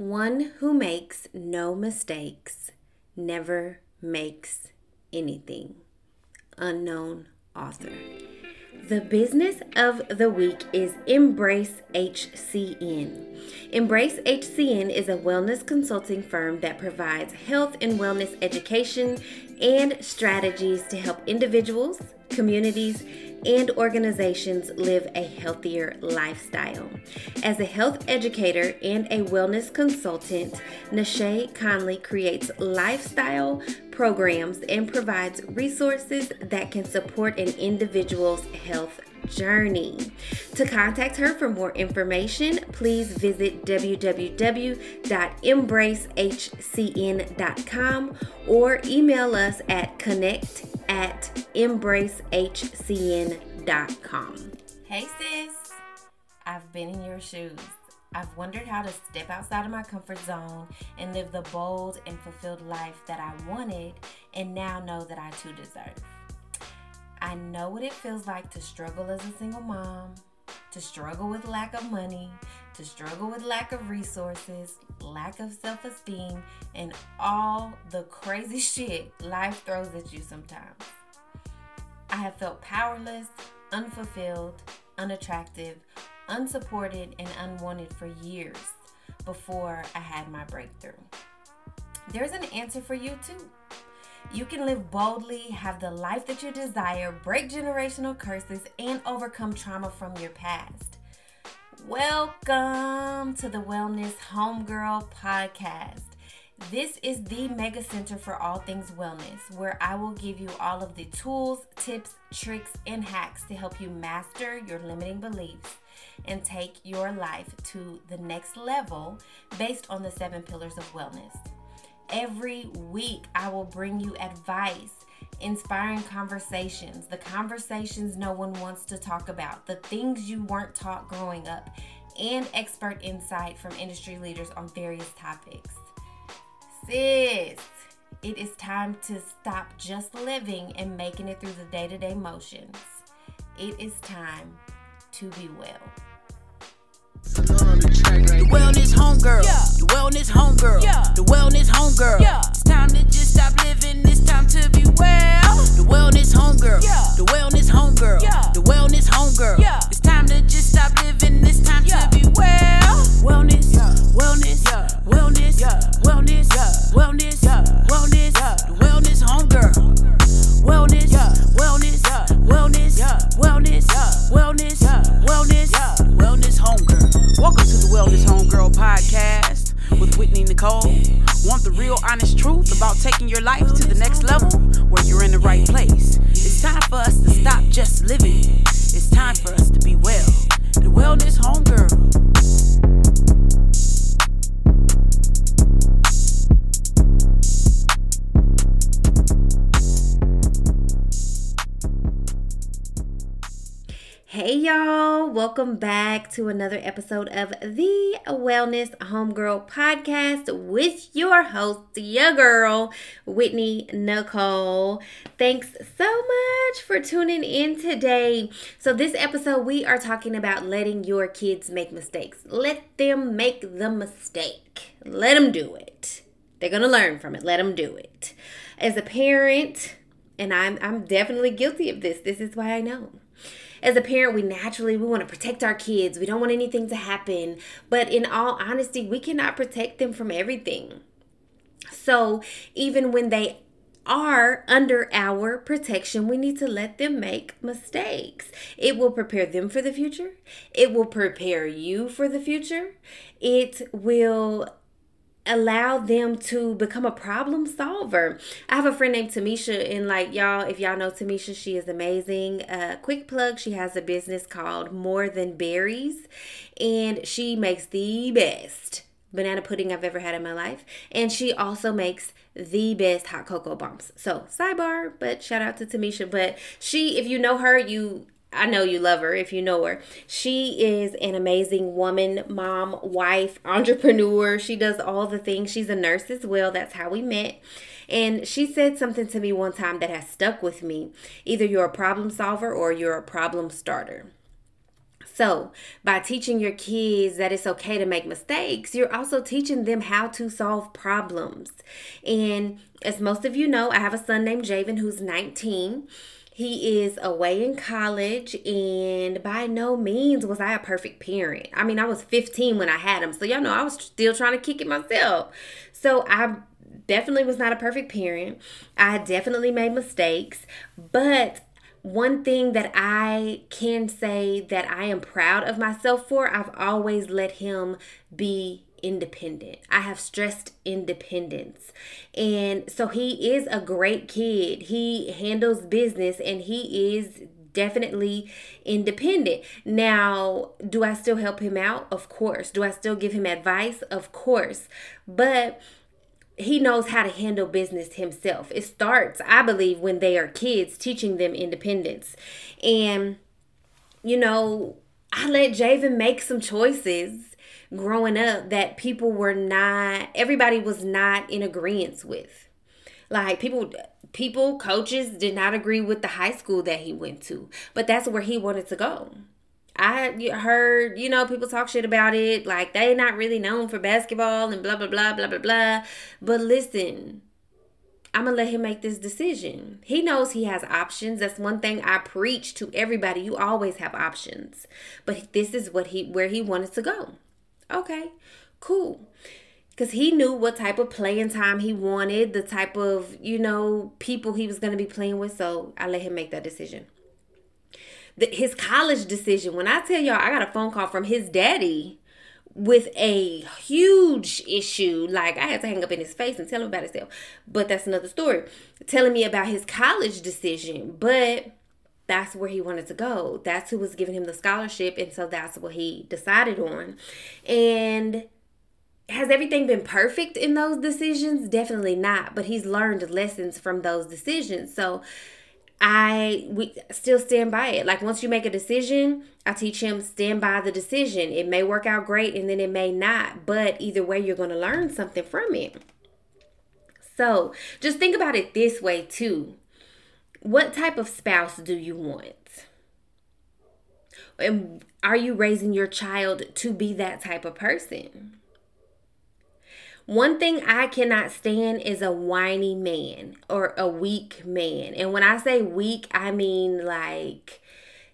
One who makes no mistakes never makes anything. Unknown author. The business of the week is Embrace HCN. Embrace HCN is a wellness consulting firm that provides health and wellness education and strategies to help individuals, communities, and organizations live a healthier lifestyle. As a health educator and a wellness consultant, Nashay Conley creates lifestyle programs and provides resources that can support an individual's health journey. To contact her for more information, please visit www.embracehcn.com or email us at connect at embracehcn.com. Hey sis, I've been in your shoes. I've wondered how to step outside of my comfort zone and live the bold and fulfilled life that I wanted and now know that I too deserve. I know what it feels like to struggle as a single mom, to struggle with lack of money, to struggle with lack of resources, lack of self esteem, and all the crazy shit life throws at you sometimes. I have felt powerless, unfulfilled, unattractive, unsupported, and unwanted for years before I had my breakthrough. There's an answer for you too. You can live boldly, have the life that you desire, break generational curses, and overcome trauma from your past. Welcome to the Wellness Homegirl podcast. This is the mega center for all things wellness, where I will give you all of the tools, tips, tricks, and hacks to help you master your limiting beliefs and take your life to the next level based on the seven pillars of wellness. Every week, I will bring you advice, inspiring conversations, the conversations no one wants to talk about, the things you weren't taught growing up, and expert insight from industry leaders on various topics. Sis, it is time to stop just living and making it through the day to day motions. It is time to be well. The wellness homegirl. Yeah. The wellness homegirl. Yeah. The wellness homegirl. Yeah. It's time to just stop living. Time to be well. The wellness homegirl. Yeah. The wellness homegirl. Yeah. The wellness homegirl. Yeah. It's time to just stop living. It's time yeah. to be well. Wellness. Yeah. Wellness. Yeah. Wellness. Yeah. Wellness. Yeah. Wellness. Yeah. Wellness. Yeah. The wellness homegirl. Wellness. Yeah. Wellness. Yeah. Wellness. Yeah. Wellness. Yeah. Wellness. Yeah. Wellness. Yeah. Wellness homegirl. Welcome to the Wellness Homegirl podcast with Whitney Nicole. Want the real honest truth about taking your life to the next level? Where you're in the right place. It's time for us to stop just living. It's time for us to be well. The Wellness Homegirl. Welcome back to another episode of the Wellness Homegirl podcast with your host, your girl, Whitney Nicole. Thanks so much for tuning in today. So, this episode, we are talking about letting your kids make mistakes. Let them make the mistake, let them do it. They're gonna learn from it, let them do it. As a parent, and I'm, I'm definitely guilty of this, this is why I know as a parent we naturally we want to protect our kids we don't want anything to happen but in all honesty we cannot protect them from everything so even when they are under our protection, we need to let them make mistakes. It will prepare them for the future. It will prepare you for the future. It will allow them to become a problem solver. I have a friend named Tamisha, and like y'all, if y'all know Tamisha, she is amazing. Uh, quick plug: she has a business called More Than Berries, and she makes the best banana pudding I've ever had in my life, and she also makes the best hot cocoa bombs. So sidebar, but shout out to Tamisha. But she, if you know her, you I know you love her if you know her. She is an amazing woman, mom, wife, entrepreneur. She does all the things. She's a nurse as well. That's how we met. And she said something to me one time that has stuck with me. Either you're a problem solver or you're a problem starter. So, by teaching your kids that it's okay to make mistakes, you're also teaching them how to solve problems. And as most of you know, I have a son named Javen who's 19. He is away in college, and by no means was I a perfect parent. I mean, I was 15 when I had him, so y'all know I was still trying to kick it myself. So I definitely was not a perfect parent. I definitely made mistakes, but one thing that I can say that I am proud of myself for, I've always let him be independent. I have stressed independence. And so he is a great kid. He handles business and he is definitely independent. Now, do I still help him out? Of course. Do I still give him advice? Of course. But he knows how to handle business himself. It starts, I believe, when they are kids, teaching them independence. And, you know, I let Javen make some choices growing up that people were not, everybody was not in agreement with. Like people, people, coaches did not agree with the high school that he went to, but that's where he wanted to go. I heard, you know, people talk shit about it. Like they not really known for basketball and blah blah blah blah blah blah. But listen, I'm gonna let him make this decision. He knows he has options. That's one thing I preach to everybody. You always have options. But this is what he where he wanted to go. Okay, cool. Cause he knew what type of playing time he wanted, the type of, you know, people he was gonna be playing with. So I let him make that decision the, his college decision. When I tell y'all, I got a phone call from his daddy with a huge issue. Like I had to hang up in his face and tell him about himself. But that's another story. Telling me about his college decision. But that's where he wanted to go. That's who was giving him the scholarship. And so that's what he decided on. And has everything been perfect in those decisions? Definitely not. But he's learned lessons from those decisions. So I we still stand by it. Like once you make a decision, I teach him stand by the decision. It may work out great and then it may not, but either way you're going to learn something from it. So, just think about it this way too. What type of spouse do you want? And are you raising your child to be that type of person? One thing I cannot stand is a whiny man or a weak man. And when I say weak, I mean like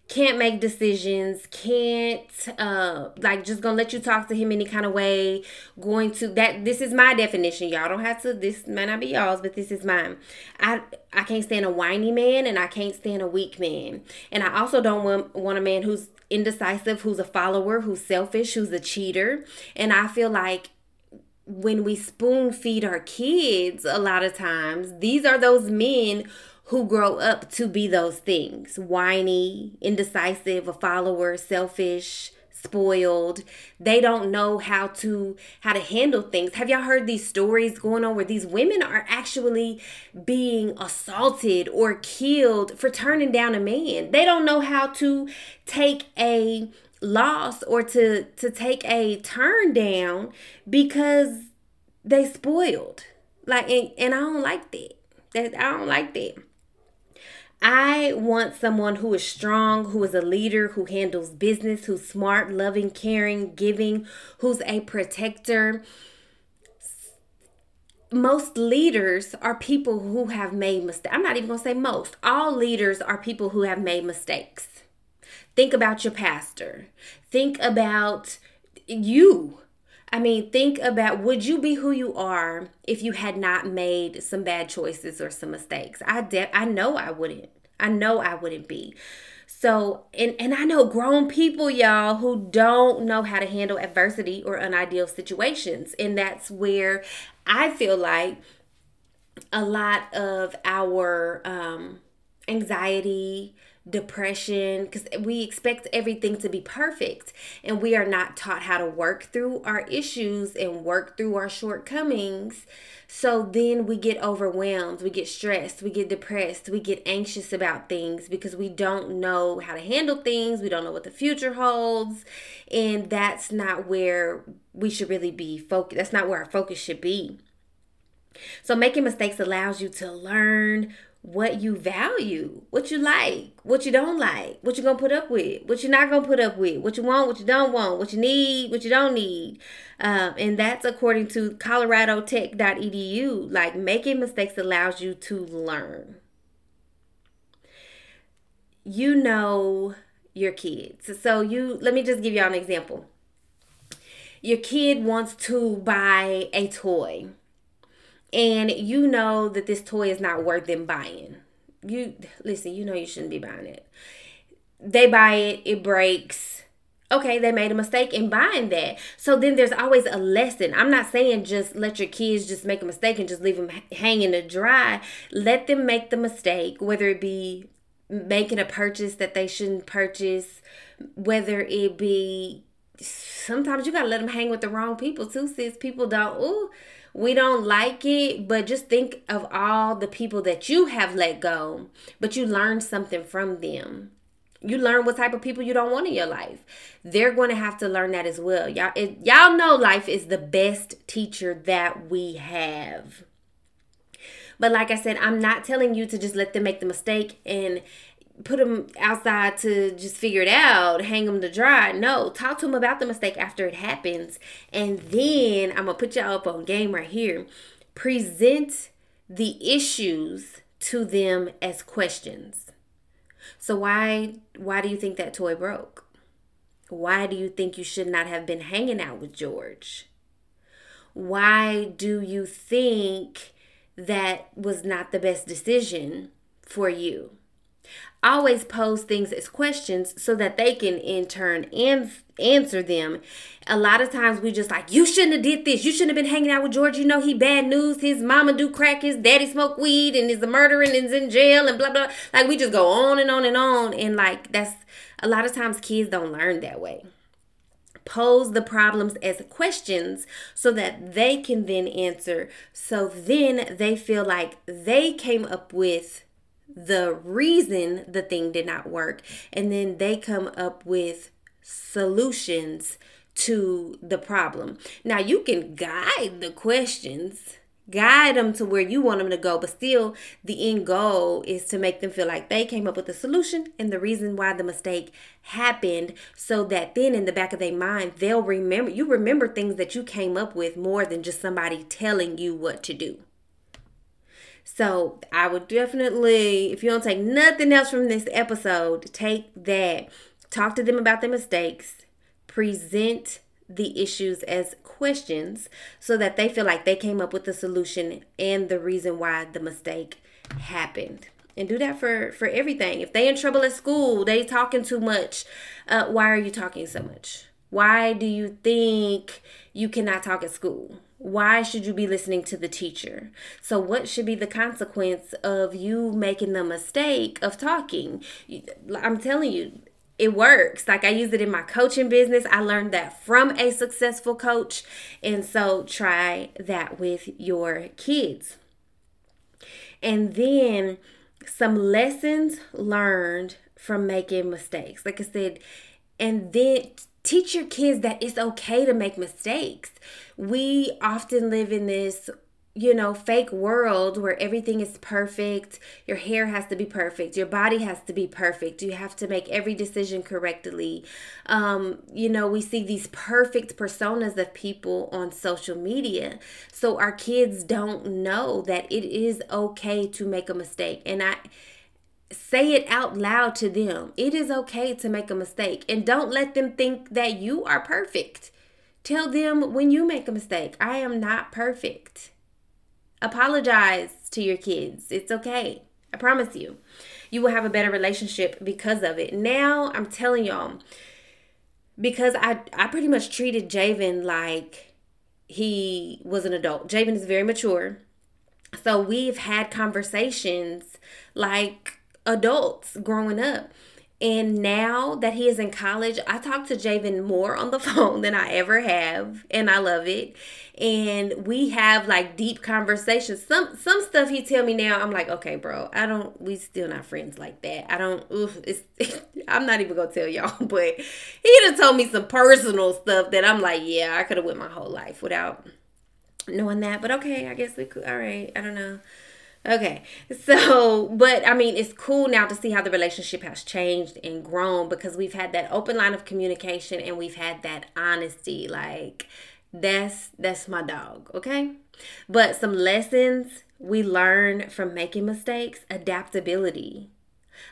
can't make decisions, can't uh like just gonna let you talk to him any kind of way, going to that this is my definition. Y'all don't have to this may not be y'all's, but this is mine. I I can't stand a whiny man and I can't stand a weak man. And I also don't want want a man who's indecisive, who's a follower, who's selfish, who's a cheater. And I feel like when we spoon feed our kids, a lot of times, these are those men who grow up to be those things. Whiny, indecisive, a follower, selfish, spoiled. They don't know how to how to handle things. Have y'all heard these stories going on where these women are actually being assaulted or killed for turning down a man? They don't know how to take a loss or to to take a turn down because they spoiled. Like and, and i don't like that. That i don't like that I want someone who is strong, who is a leader, who handles business, who's smart, loving, caring, giving, who's a protector. Most leaders are people who have made mistakes. I'm not even going to say most. All leaders are people who have made mistakes. Think about your pastor. Think about you. I mean, think about would you be who you are if you had not made some bad choices or some mistakes? I de- I know I wouldn't. I know I wouldn't be. So, and and I know grown people y'all who don't know how to handle adversity or unideal situations, and that's where I feel like a lot of our um anxiety, depression because we expect everything to be perfect and we are not taught how to work through our issues and work through our shortcomings. So then we get overwhelmed we get stressed we get depressed we get anxious about things because we don't know how to handle things we don't know what the future holds and that's not where we should really be focused that's not where our focus should be. So making mistakes allows you to learn what you value, what you like, what you don't like, what you're gonna put up with, what you're not gonna put up with, what you want, what you don't want, what you need, what you don't need. Um, and that's according to coloradotech.edu. Like making mistakes allows you to learn. You know your kids. So you let me just give y'all an example. Your kid wants to buy a toy and you know that this toy is not worth them buying. You listen, you know you shouldn't be buying it. They buy it, it breaks. Okay, they made a mistake in buying that. So then there's always a lesson. I'm not saying just let your kids just make a mistake and just leave them hanging to dry. Let them make the mistake, whether it be making a purchase that they shouldn't purchase, whether it be sometimes you gotta let them hang with the wrong people too, sis. People don't, ooh, we don't like it, but just think of all the people that you have let go, but you learned something from them. You learn what type of people you don't want in your life. They're going to have to learn that as well. Y'all, it, y'all know life is the best teacher that we have. But like I said, I'm not telling you to just let them make the mistake and put them outside to just figure it out, hang them to dry. No, talk to them about the mistake after it happens. And then I'm going to put y'all up on game right here. Present the issues to them as questions. So why why do you think that toy broke? Why do you think you should not have been hanging out with George? Why do you think that was not the best decision for you? Always pose things as questions so that they can in turn answer them. A lot of times we just like, you shouldn't have did this. You shouldn't have been hanging out with George. You know he bad news. His mama do crack. His daddy smoke weed and is a murderer and is in jail and blah blah. Like we just go on and on and on and like that's a lot of times kids don't learn that way. Pose the problems as questions so that they can then answer. So then they feel like they came up with the reason the thing did not work and then they come up with solutions to the problem. Now you can guide the questions, guide them to where you want them to go, but still the end goal is to make them feel like they came up with a solution and the reason why the mistake happened so that then in the back of their mind they'll remember you remember things that you came up with more than just somebody telling you what to do. So I would definitely, if you don't take nothing else from this episode, take that. Talk to them about their mistakes. Present the issues as questions so that they feel like they came up with the solution and the reason why the mistake happened and do that for for everything if they in trouble at school they talking too much uh, why are you talking so much why do you think you cannot talk at school why should you be listening to the teacher? So, what should be the consequence of you making the mistake of talking? I'm telling you, it works. Like I use it in my coaching business. I learned that from a successful coach. And so, try that with your kids. And then, some lessons learned from making mistakes. Like I said, and then teach your kids that it's okay to make mistakes. We often live in this you know, fake world where everything is perfect. Your hair has to be perfect. Your body has to be perfect. You have to make every decision correctly. Um, you know, we see these perfect personas of people on social media. So our kids don't know that it is okay to make a mistake. And I say it out loud to them. It is okay to make a mistake and don't let them think that you are perfect. Tell them when you make a mistake, I am not perfect. Apologize to your kids. It's okay. I promise you. You will have a better relationship because of it. Now, I'm telling y'all, because I, I pretty much treated Javen like he was an adult. Javen is very mature. So we've had conversations like adults growing up. And now that he is in college, I talk to Javen more on the phone than I ever have, and I love it. And we have like deep conversations. Some some stuff he tell me now, I'm like, okay, bro, I don't. We still not friends like that. I don't. Oof, it's. I'm not even gonna tell y'all, but he just told me some personal stuff that I'm like, yeah, I could have went my whole life without knowing that. But okay, I guess we could. All right, I don't know. Okay, so, but I mean, it's cool now to see how the relationship has changed and grown because we've had that open line of communication and we've had that honesty. Like, that's that's my dog, okay? But some lessons we learn from making mistakes, adaptability.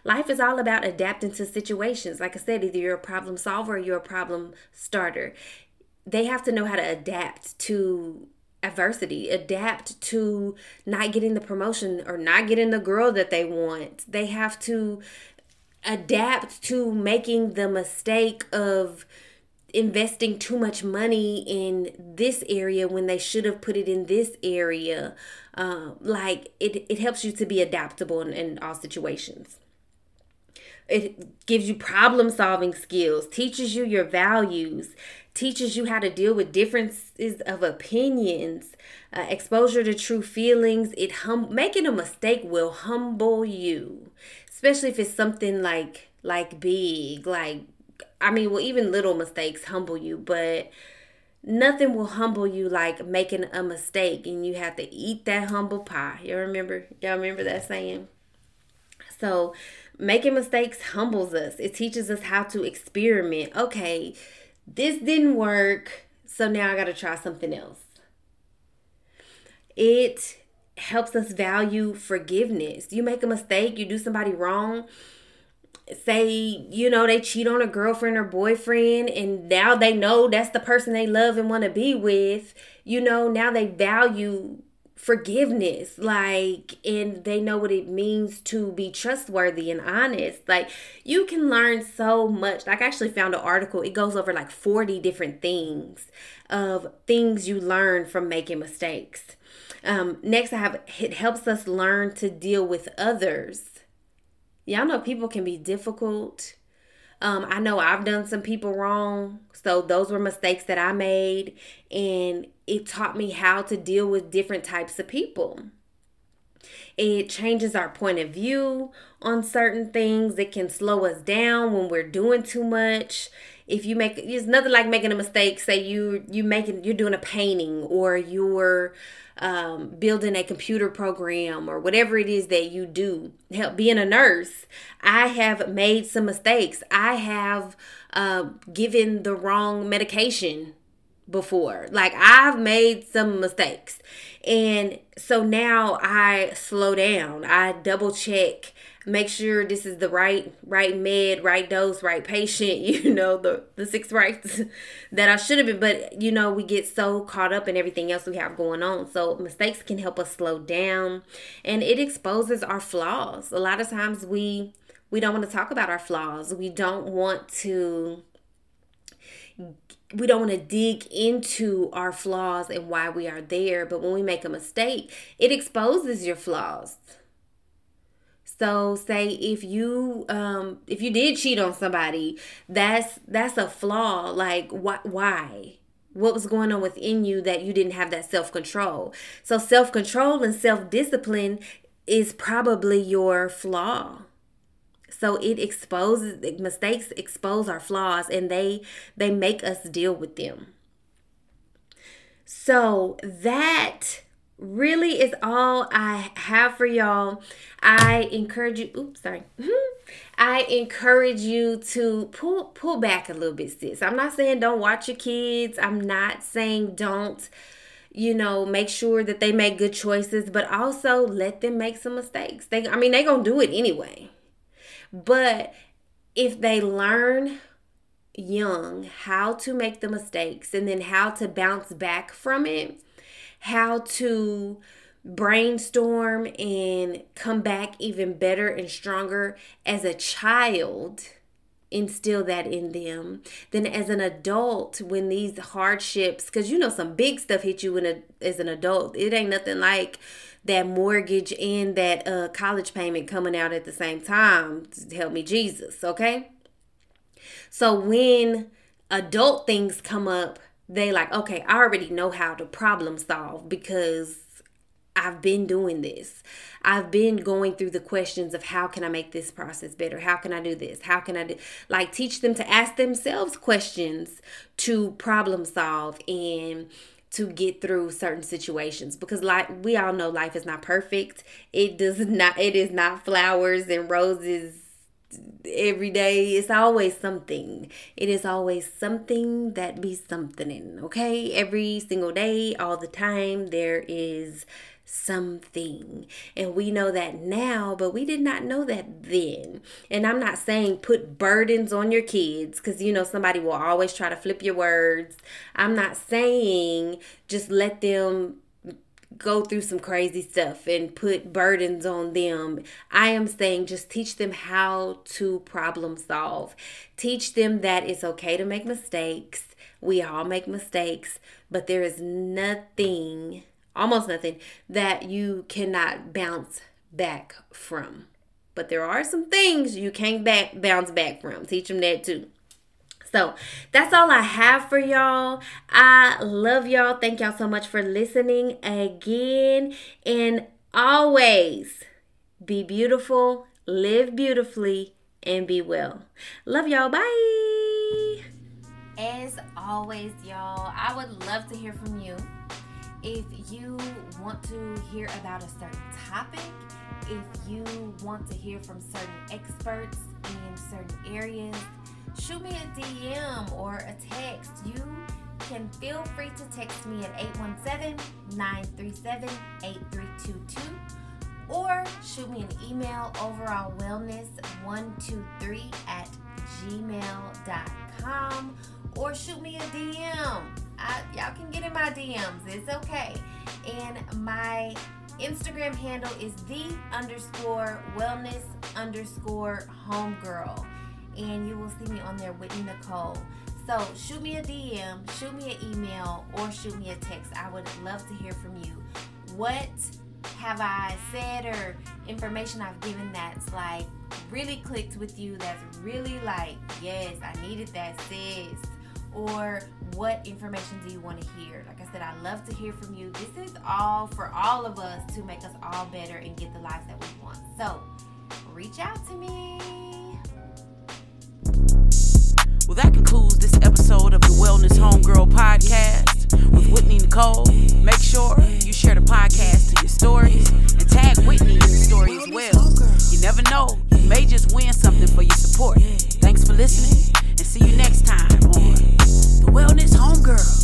Life is all about adapting to situations. Like I said, either you're a problem solver or you're a problem starter. They have to know how to adapt to adversity, adapt to not getting the promotion or not getting the girl that they want. They have to adapt to making the mistake of investing too much money in this area when they should have put it in this area. Uh, like it, it helps you to be adaptable in, in all situations. It gives you problem solving skills, teaches you your values, teaches you how to deal with differences of opinions, uh, exposure to true feelings. It hum- making a mistake will humble you, especially if it's something like like big, like I mean, well, even little mistakes humble you, but nothing will humble you like making a mistake and you have to eat that humble pie. Y'all remember? Y'all remember that saying? So, making mistakes humbles us. It teaches us how to experiment. Okay, this didn't work, so now I got to try something else. It helps us value forgiveness. You make a mistake, you do somebody wrong, say, you know, they cheat on a girlfriend or boyfriend, and now they know that's the person they love and want to be with, you know, now they value forgiveness like and they know what it means to be trustworthy and honest. Like you can learn so much. Like i actually found an article it goes over like 40 different things of things you learn from making mistakes. Um, next i have it helps us learn to deal with others. Y'all know people can be difficult. Um, I know I've done some people wrong. So those were mistakes that I made. And it taught me how to deal with different types of people. It changes our point of view on certain things. It can slow us down when we're doing too much. If you make it's nothing like making a mistake. Say you you making you're doing a painting or you're um, building a computer program or whatever it is that you do. Help being a nurse, I have made some mistakes. I have uh, given the wrong medication before. Like I've made some mistakes. And so now I slow down. I double check make sure this is the right right med right dose right patient you know the the six rights that i should have been but you know we get so caught up in everything else we have going on so mistakes can help us slow down and it exposes our flaws a lot of times we we don't want to talk about our flaws we don't want to we don't want to dig into our flaws and why we are there but when we make a mistake it exposes your flaws so say if you um if you did cheat on somebody, that's that's a flaw. Like what why? What was going on within you that you didn't have that self-control? So self-control and self-discipline is probably your flaw. So it exposes mistakes expose our flaws and they they make us deal with them. So that really is all I have for y'all. I encourage you, oops, sorry. I encourage you to pull pull back a little bit, sis. I'm not saying don't watch your kids. I'm not saying don't you know, make sure that they make good choices, but also let them make some mistakes. They I mean, they're going to do it anyway. But if they learn young how to make the mistakes and then how to bounce back from it, how to brainstorm and come back even better and stronger as a child instill that in them. Then as an adult when these hardships because you know some big stuff hit you when a, as an adult. It ain't nothing like that mortgage and that uh, college payment coming out at the same time. Help me jesus okay? So when adult things come up they like, okay, I already know how to problem solve because I've been doing this. I've been going through the questions of how can I make this process better? How can I do this? How can I do like teach them to ask themselves questions to problem solve and to get through certain situations because like we all know life is not perfect it does not it is not flowers and roses every day it's always something it is always something that be something in okay every single day all the time there is something. And we know that now, but we did not know that then. And I'm not saying put burdens on your kids because you know somebody will always try to flip your words. I'm not saying just let them go through some crazy stuff and put burdens on them. I am saying just teach them how to problem solve. Teach them that it's okay to make mistakes. We all make mistakes, but there is nothing almost nothing that you cannot bounce back from. But there are some things you can't back bounce back from. Teach them that too. So that's all I have for y'all. I love y'all. Thank y'all so much for listening again. And always be beautiful, live beautifully, and be well. Love y'all. Bye. As always, y'all, I would love to hear from you if you want to hear about a certain topic, if you want to hear from certain experts in certain areas, shoot me a DM or a text. You can feel free to text me at 817 937 8322 or shoot me an email overall wellness 123 at gmail.com or shoot me a DM I, y'all can get in my DMs. It's okay. And my Instagram handle is the underscore wellness underscore homegirl. And you will see me on there, Whitney Nicole. So shoot me a DM, shoot me an email, or shoot me a text. I would love to hear from you. What have I said or information I've given that's like really clicked with you? That's really like, yes, I needed that, sis or what information do you want to hear? Like I said, I love to hear from you. This is all for all of us to make us all better and get the lives that we want. So reach out to me. Well, that concludes this episode of the Wellness Homegirl Podcast with Whitney Nicole. Make sure you share the podcast to your stories and tag Whitney in the story as well. You never know, you may just win something for your support. Thanks for listening and see you next wellness homegirl.